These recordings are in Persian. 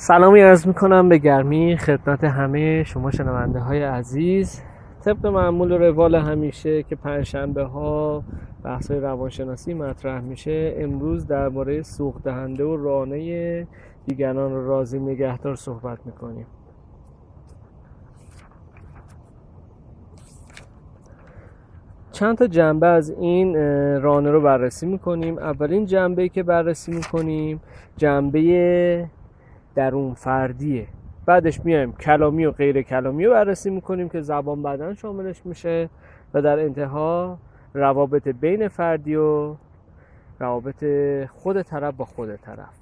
سلامی ارز می‌کنم به گرمی خدمت همه شما شنونده های عزیز. طبق معمول و روال همیشه که پنجشنبه ها بحث روانشناسی مطرح میشه امروز درباره سوق دهنده و رانه دیگران رو راضی نگهدار صحبت می‌کنیم. چند تا جنبه از این رانه رو بررسی می‌کنیم. اولین جنبه که بررسی می‌کنیم جنبه درون فردیه. بعدش میایم کلامی و غیر کلامی رو بررسی می‌کنیم که زبان بدن شاملش میشه و در انتها روابط بین فردی و روابط خود طرف با خود طرف.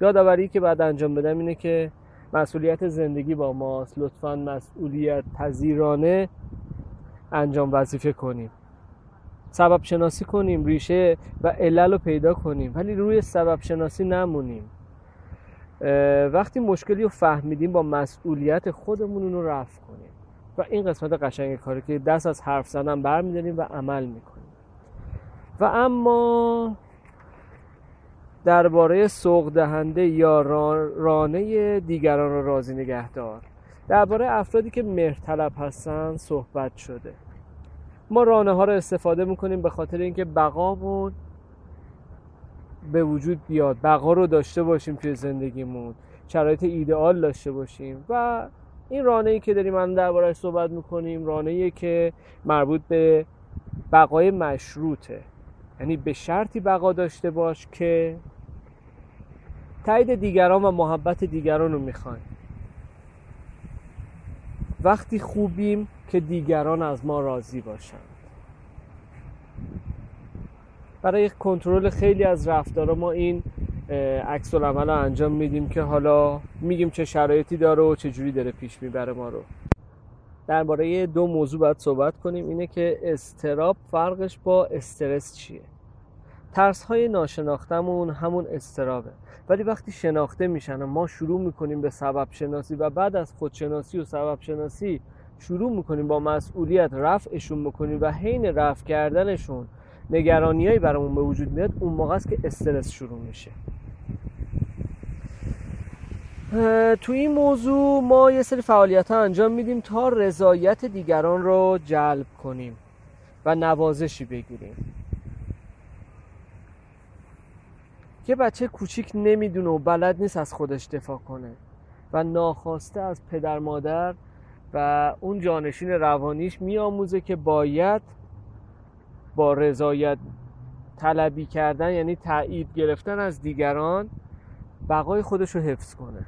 یادآوری که بعد انجام بدم اینه که مسئولیت زندگی با ماست. لطفا مسئولیت پذیرانه انجام وظیفه کنیم. سبب شناسی کنیم ریشه و علل رو پیدا کنیم. ولی روی سبب شناسی نمونیم. وقتی مشکلی رو فهمیدیم با مسئولیت خودمون اون رو رفع کنیم. و این قسمت قشنگ کاری که دست از حرف زدن برمیداریم و عمل می‌کنیم. و اما درباره سوق دهنده یا رانه دیگران را راضی نگهدار. درباره افرادی که مهرطلب هستن صحبت شده. ما رانه ها رو استفاده می‌کنیم به خاطر اینکه بقامون به وجود بیاد بقا رو داشته باشیم توی زندگیمون شرایط ایدئال داشته باشیم و این رانه ای که داریم من دربارهش صحبت می‌کنیم رانه ای که مربوط به بقای مشروطه. یعنی به شرطی بقا داشته باش که تایید دیگران و محبت دیگران رو می‌خوایم. وقتی خوبیم که دیگران از ما راضی باشند برای کنترل خیلی از رفتارا ما این عکس العمل رو انجام میدیم که حالا میگیم چه شرایطی داره و چه جوری داره پیش می‌بره ما رو. درباره دو موضوع باید صحبت کنیم. اینه که استراب فرقش با استرس چیه؟ ترس های ناشناختمون همون استرابه. ولی وقتی شناخته میشن ما شروع می‌کنیم به سبب شناسی و بعد از خودشناسی و سبب شناسی شروع می‌کنیم با مسئولیت رفعشون بکنیم و حین رفع کردنشون نگرانیایی برامون به وجود میاد اون موقع است که استرس شروع میشه. تو این موضوع ما یه سری فعالیت ها انجام میدیم تا رضایت دیگران رو جلب کنیم و نوازشی بگیریم. یه بچه کوچیک نمی‌دونه و بلد نیست از خودش دفاع کنه و ناخواسته از پدر مادر و اون جانشین روانیش میآموزه که باید با رضایت طلبی کردن یعنی تایید گرفتن از دیگران بقای خودش رو حفظ کنه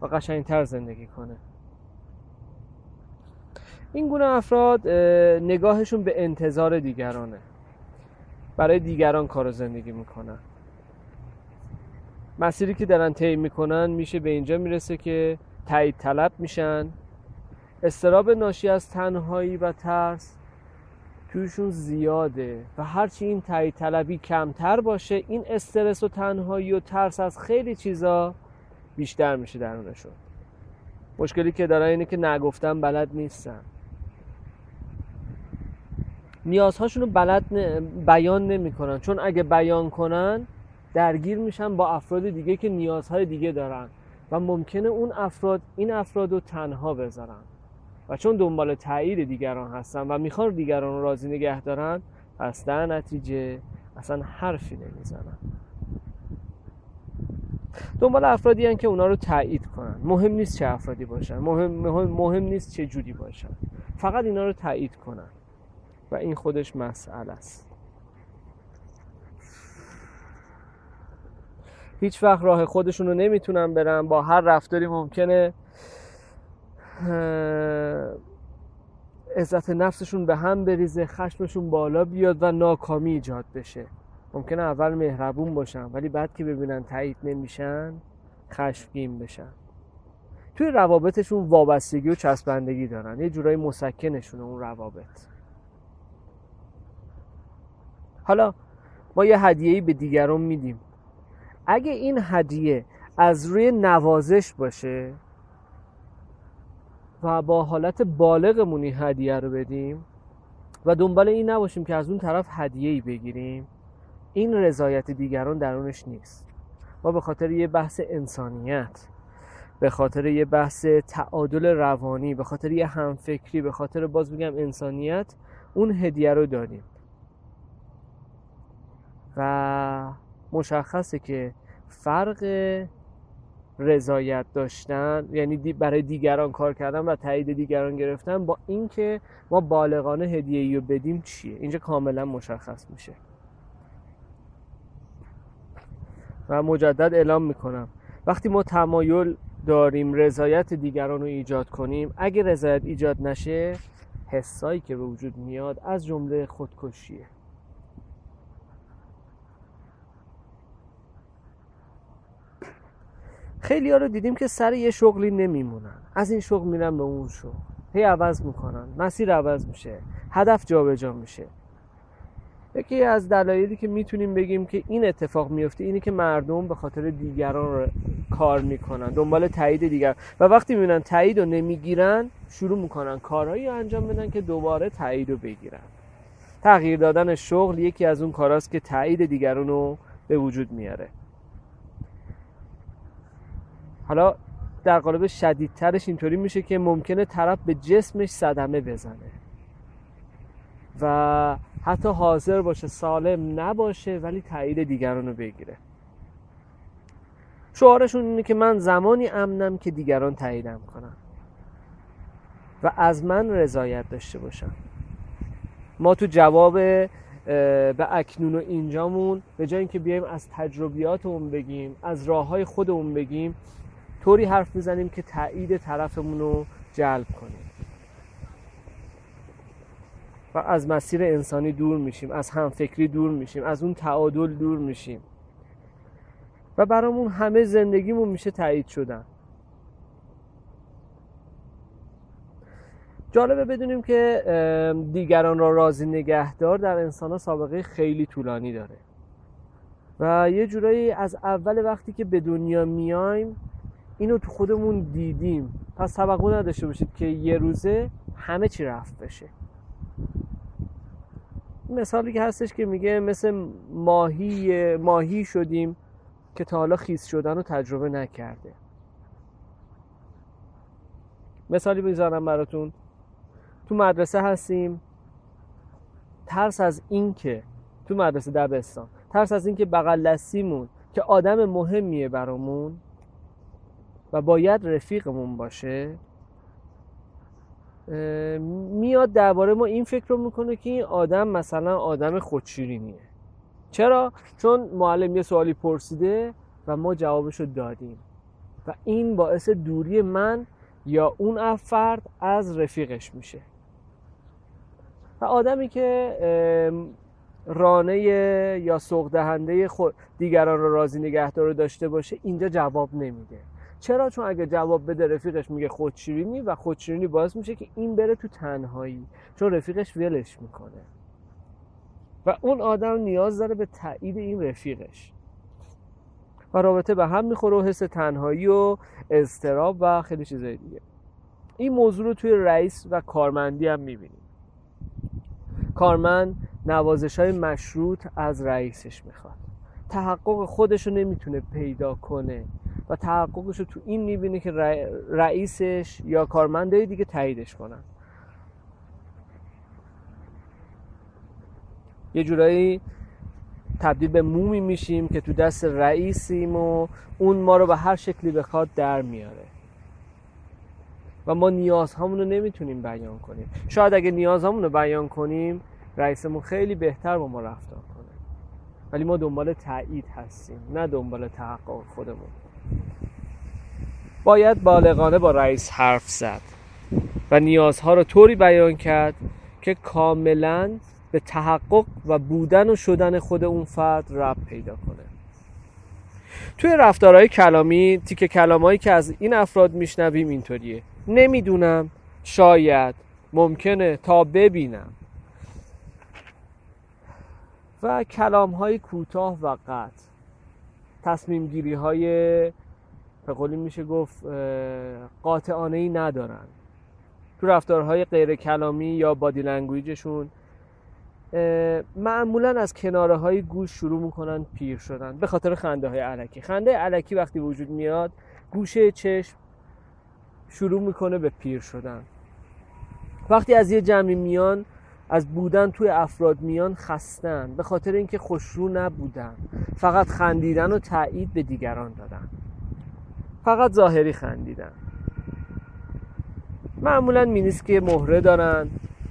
و قشنگتر زندگی کنه. این گونه افراد نگاهشون به انتظار دیگرانه. برای دیگران کار زندگی می‌کنن. مسیری که دارن طی می‌کنن میشه به اینجا می‌رسه که تایید طلب میشن. استراب ناشی از تنهایی و ترس توشون زیاده و هرچی این تایید طلبی کمتر باشه این استرس و تنهایی و ترس از خیلی چیزا بیشتر میشه درونشون مشکلی که دارن اینه که نگفتن بلد نیستن. نیازهاشون رو بلد بیان نمی‌کنن. چون اگه بیان کنن درگیر میشن با افراد دیگه که نیازهای دیگه دارن و ممکنه اون افراد این افراد رو تنها بذارن. و چون دنبال تایید دیگران هستن و می‌خوان دیگران راضی نگه دارن پس در نتیجه اصلا حرفی نمی‌زنن. دنبال افرادی هن که اونا رو تایید کنن. مهم نیست چه افرادی باشن. مهم, مهم, مهم نیست چه جوری باشن. فقط اینا رو تایید کنن. و این خودش مسئله است. هیچ وقت راه خودشون رو نمی‌تونن برن. با هر رفتاری ممکنه عزت نفسشون به هم بریزه خشمشون بالا بیاد و ناکامی ایجاد بشه. ممکنه اول مهربون باشن ولی بعد که ببینن تایید نمیشن خشمگین بشن. توی روابطشون وابستگی و چسبندگی دارن. یه جورایی مسکنشون اون روابط. حالا ما یه هدیه‌ای به دیگران میدیم. اگه این هدیه از روی نوازش باشه و با حالت بالغمون این هدیه رو بدیم و دنبال این نباشیم که از اون طرف هدیه ای بگیریم. این رضایت دیگران درونش نیست. ما به خاطر یه بحث انسانیت به خاطر یه بحث تعادل روانی به خاطر یه همفکری به خاطر باز میگم انسانیت اون هدیه رو داریم و مشخصه که فرق رضایت داشتن یعنی برای دیگران کار کردن و تایید دیگران گرفتن با اینکه ما بالغانه هدیه رو بدیم چیه؟ اینجا کاملا مشخص میشه. و مجدد اعلام می‌کنم. وقتی ما تمایل داریم رضایت دیگران رو ایجاد کنیم اگه رضایت ایجاد نشه حسایی که به وجود میاد از جمله خودکشیه. خیلی ها رو دیدیم که سر یه شغلی نمیمونن. از این شغل میرن به اون شغل. هی عوض می‌کنن. مسیر عوض میشه. هدف جابجا میشه. یکی از دلایلی که می‌تونیم بگیم که این اتفاق میفته اینه که مردم به خاطر دیگران رو کار می‌کنن. دنبال تایید دیگر. و وقتی می‌بینن تایید رو نمی‌گیرن شروع می‌کنن کارهایی انجام بدن که دوباره تایید رو بگیرن. تغییر دادن شغل یکی از اون کاراست که تایید دیگران رو به وجود میاره. حالا در قالب شدیدترش اینطوری میشه که ممکنه طرف به جسمش صدمه بزنه. و حتی حاضر باشه سالم نباشه ولی تایید دیگران رو بگیره. شعارشون اینه که من زمانی امنم که دیگران تاییدم کنن. و از من رضایت داشته باشم ما تو جواب به اکنون و اینجامون به جای اینکه بیایم از تجربیاتمون بگیم از راه های خودمون بگیم طوری حرف می‌زنیم که تایید طرفمون رو جلب کنیم. و از مسیر انسانی دور میشیم از همفکری دور میشیم از اون تعادل دور میشیم. و برامون همه زندگیمون میشه تایید شدن. جالبه بدونیم که دیگران را راضی نگهدار در انسان سابقه خیلی طولانی داره. و یه جورایی از اول وقتی که به دنیا میایم اینو تو خودمون دیدیم. پس توقع نداشته باشید که یه روزه همه چی رفت بشه. مثالی که هستش که میگه مثل ماهی ماهی شدیم که تا حالا خیس شدن رو تجربه نکرده. مثالی می‌ذارم براتون. تو مدرسه هستیم. ترس از این که تو مدرسه دبستان. ترس از اینکه بغل دستیمون که آدم مهمیه برامون. و باید رفیقمون باشه میاد درباره ما این فکر رو می‌کنه که این آدم مثلا آدم خودشیرینیه. چرا؟ چون معلم یه سوالی پرسیده و ما جوابش رو دادیم. و این باعث دوری من یا اون فرد از رفیقش میشه. و آدمی که رانه یا سوق دهنده دیگران رو راضی نگهدار داشته باشه اینجا جواب نمیده. چرا؟ چون اگه جواب بده رفیقش میگه خودشیرینی و خودشیرینی باعث میشه که این بره تو تنهایی چون رفیقش ولش می‌کنه. و اون آدم نیاز داره به تایید این رفیقش. و رابطه به هم می‌خوره و حس تنهایی و اضطراب و خیلی چیزای دیگه. این موضوع رو توی رئیس و کارمندی هم می‌بینیم. کارمند نوازش های مشروط از رئیسش می‌خواد. تحقق خودش رو نمی‌تونه پیدا کنه. و تحققش رو تو این می‌بینه که رئیسش یا کارمنده دیگه تاییدش کنن. یه جورایی تبدیل به مومی میشیم که تو دست رئیسیم و اون ما رو به هر شکلی بخواد در میاره. و ما نیازهامون رو نمی‌تونیم بیان کنیم. شاید اگه نیازهامون رو بیان کنیم رئیسمون خیلی بهتر با ما رفتار کنه. ولی ما دنبال تایید هستیم نه دنبال تحقق خودمون. باید بالغانه با رئیس حرف زد و نیازها رو طوری بیان کرد که کاملا به تحقق و بودن و شدن خود اون فرد رب پیدا کنه. توی رفتارهای کلامی تیک کلامایی که از این افراد میشنویم اینطوریه. نمی‌دونم شاید ممکنه تا ببینم. و کلام های کوتاه و قطع. تصمیم گیری های به قولی میشه گفت قاطعانه ای ندارن. تو رفتارهای غیر کلامی یا بادی لنگویجشون معمولا از کناره های گوش شروع می‌کنن پیر شدن به خاطر خنده های علکی. خنده علکی وقتی وجود میاد گوشه چشم شروع می‌کنه به پیر شدن. وقتی از یه جمعی میان از بودن توی افراد میان خستن به خاطر اینکه خوشرو نبودن. فقط خندیدن و تایید به دیگران دادن. فقط ظاهری خندیدن. معمولا مینیسک مهره دارن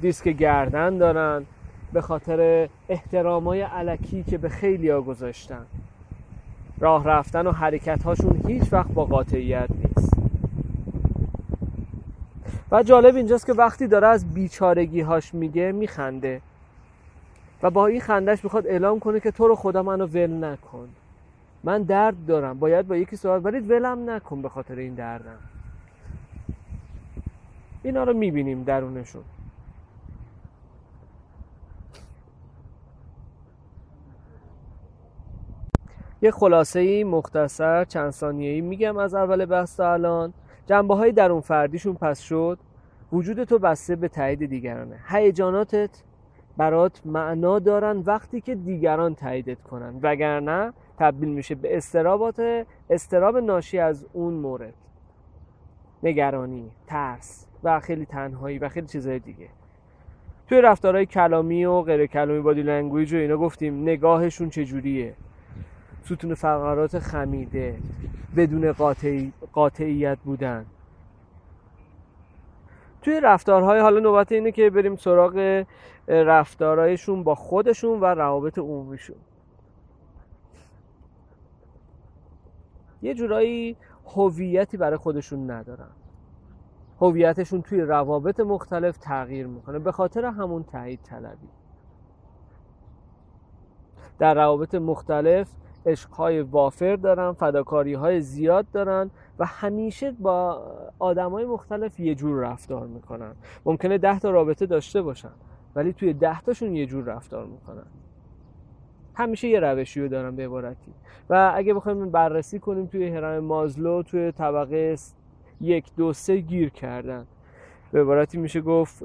دیسک گردن دارن به خاطر احترامای علکی که به خیلی ها گذاشتن. راه رفتن و حرکت هاشون هیچ وقت با قاطعیت نیست. و جالب اینجاست که وقتی داره از بیچارگی هاش میگه میخنده. و با این خندش می‌خواد اعلام کنه که تو رو خدا منو ول نکن. من درد دارم. باید با یکی صحبت ولی ولم نکن به خاطر این دردم. اینا رو می‌بینیم درونشون. یه خلاصه ای مختصر چند ثانیه ای میگم از اول بحث تا الان. جنبه های درون فردیشون پس شد. وجود تو بسته به تایید دیگرانه. هیجاناتت برات معنا دارن وقتی که دیگران تاییدت کنن. وگرنه تبدیل میشه به استرابات استراب ناشی از اون مورد. نگرانی ترس و خیلی تنهایی و خیلی چیزهای دیگه. توی رفتارهای کلامی و غیر کلامی body language و اینا گفتیم نگاهشون چجوریه؟ ستون فقرات خمیده بدون قاطعی، قاطعیت بودن. توی رفتارهای حالا نوبت اینه که بریم سراغ رفتارهایشون با خودشون و روابط عمومیشون. یه جورایی هویتی برای خودشون ندارن. هویتشون توی روابط مختلف تغییر می‌کنه به خاطر همون تایید طلبی. در روابط مختلف عشقهای وافر دارن فداکاری های زیاد دارن و همیشه با آدم مختلف یه جور رفتار می‌کنن. ممکنه ده تا رابطه داشته باشن ولی توی ده تاشون یه جور رفتار می‌کنن. همیشه یه روشی رو دارن به عبارتی. و اگه بخوایم بررسی کنیم توی هرم مازلو توی طبقه یک دو سه گیر کردن. به عبارتی میشه گفت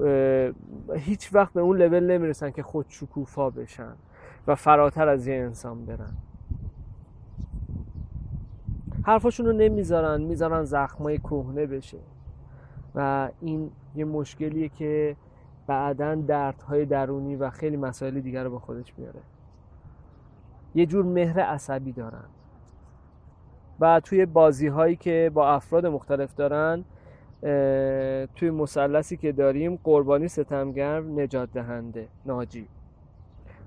هیچ وقت به اون لول نمی‌رسن که خود شکوفا بشن و فراتر از یه انسان برن. حرفاشون رو نمی‌ذارن می‌ذارن زخمای کهنه بشه. و این یه مشکلیه که بعدا دردهای درونی و خیلی مسائل دیگر رو با خودش میاره. یه جور مهر عصبی دارن. و توی بازی هایی که با افراد مختلف دارن توی مثلثی که داریم قربانی ستمگر نجات دهنده ناجی.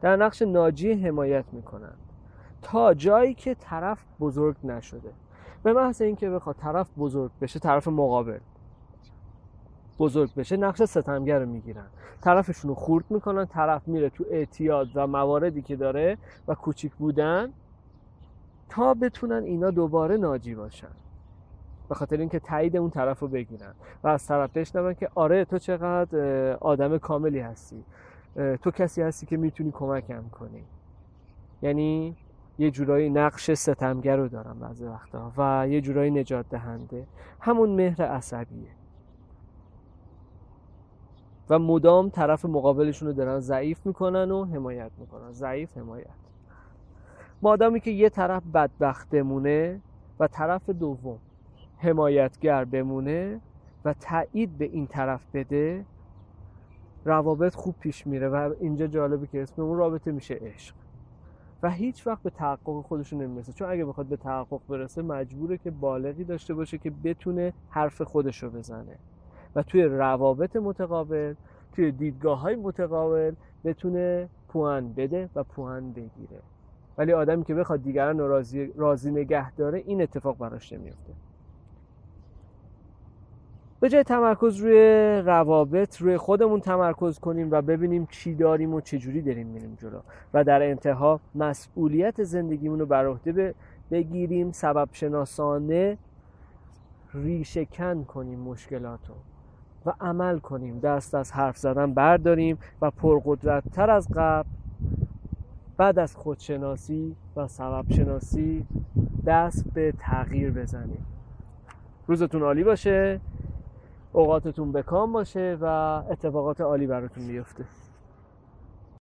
در نقش ناجی حمایت می‌کنن. تا جایی که طرف بزرگ نشده. به محض اینکه بخواد طرف بزرگ بشه طرف مقابل بزرگ بشه نقش ستمگر رو می‌گیرن. طرفشون رو خورد می‌کنن طرف میره تو اعتیاد و مواردی که داره و کوچیک بودن تا بتونن اینا دوباره ناجی باشن. به خاطر اینکه تایید اون طرف رو بگیرن و از طرف بشنون که آره تو چقدر آدم کاملی هستی. تو کسی هستی که می‌تونی کمکم کنی. یعنی یه جورایی نقش ستمگر رو دارن بعضی وقتا و یه جورایی نجات دهنده. همون مهر عصبیه. و مدام طرف مقابلشون رو دارن ضعیف می‌کنن و حمایت می‌کنن. ضعیف حمایت. مادامی که یه طرف بدبخت بمونه و طرف دوم حمایتگر بمونه و تایید به این طرف بده روابط خوب پیش میره و اینجا جالبه که اسم اون رابطه میشه عشق. و هیچ وقت به تحقق خودشون نمی‌رسه. چون اگه بخواد به تحقق برسه مجبوره که بالغی داشته باشه که بتونه حرف خودش رو بزنه. و توی روابط متقابل توی دیدگاه های متقابل بتونه پوان بده و پوان بگیره. ولی آدمی که بخواد دیگران راضی, راضی نگه داره این اتفاق براش نمیفته به جای تمرکز روی روابط روی خودمون تمرکز کنیم و ببینیم چی داریم و چجوری داریم میریم جلو. و در انتها مسئولیت زندگیمون رو بر عهده بگیریم سبب شناسانه ریشهکن کنیم مشکلاتو و عمل کنیم. دست از حرف زدن برداریم و پرقدرت تر از قبل بعد از خودشناسی و سبب شناسی دست به تغییر بزنیم. روزتون عالی باشه. اوقاتتون بکام باشه و اتفاقات عالی براتون بیفته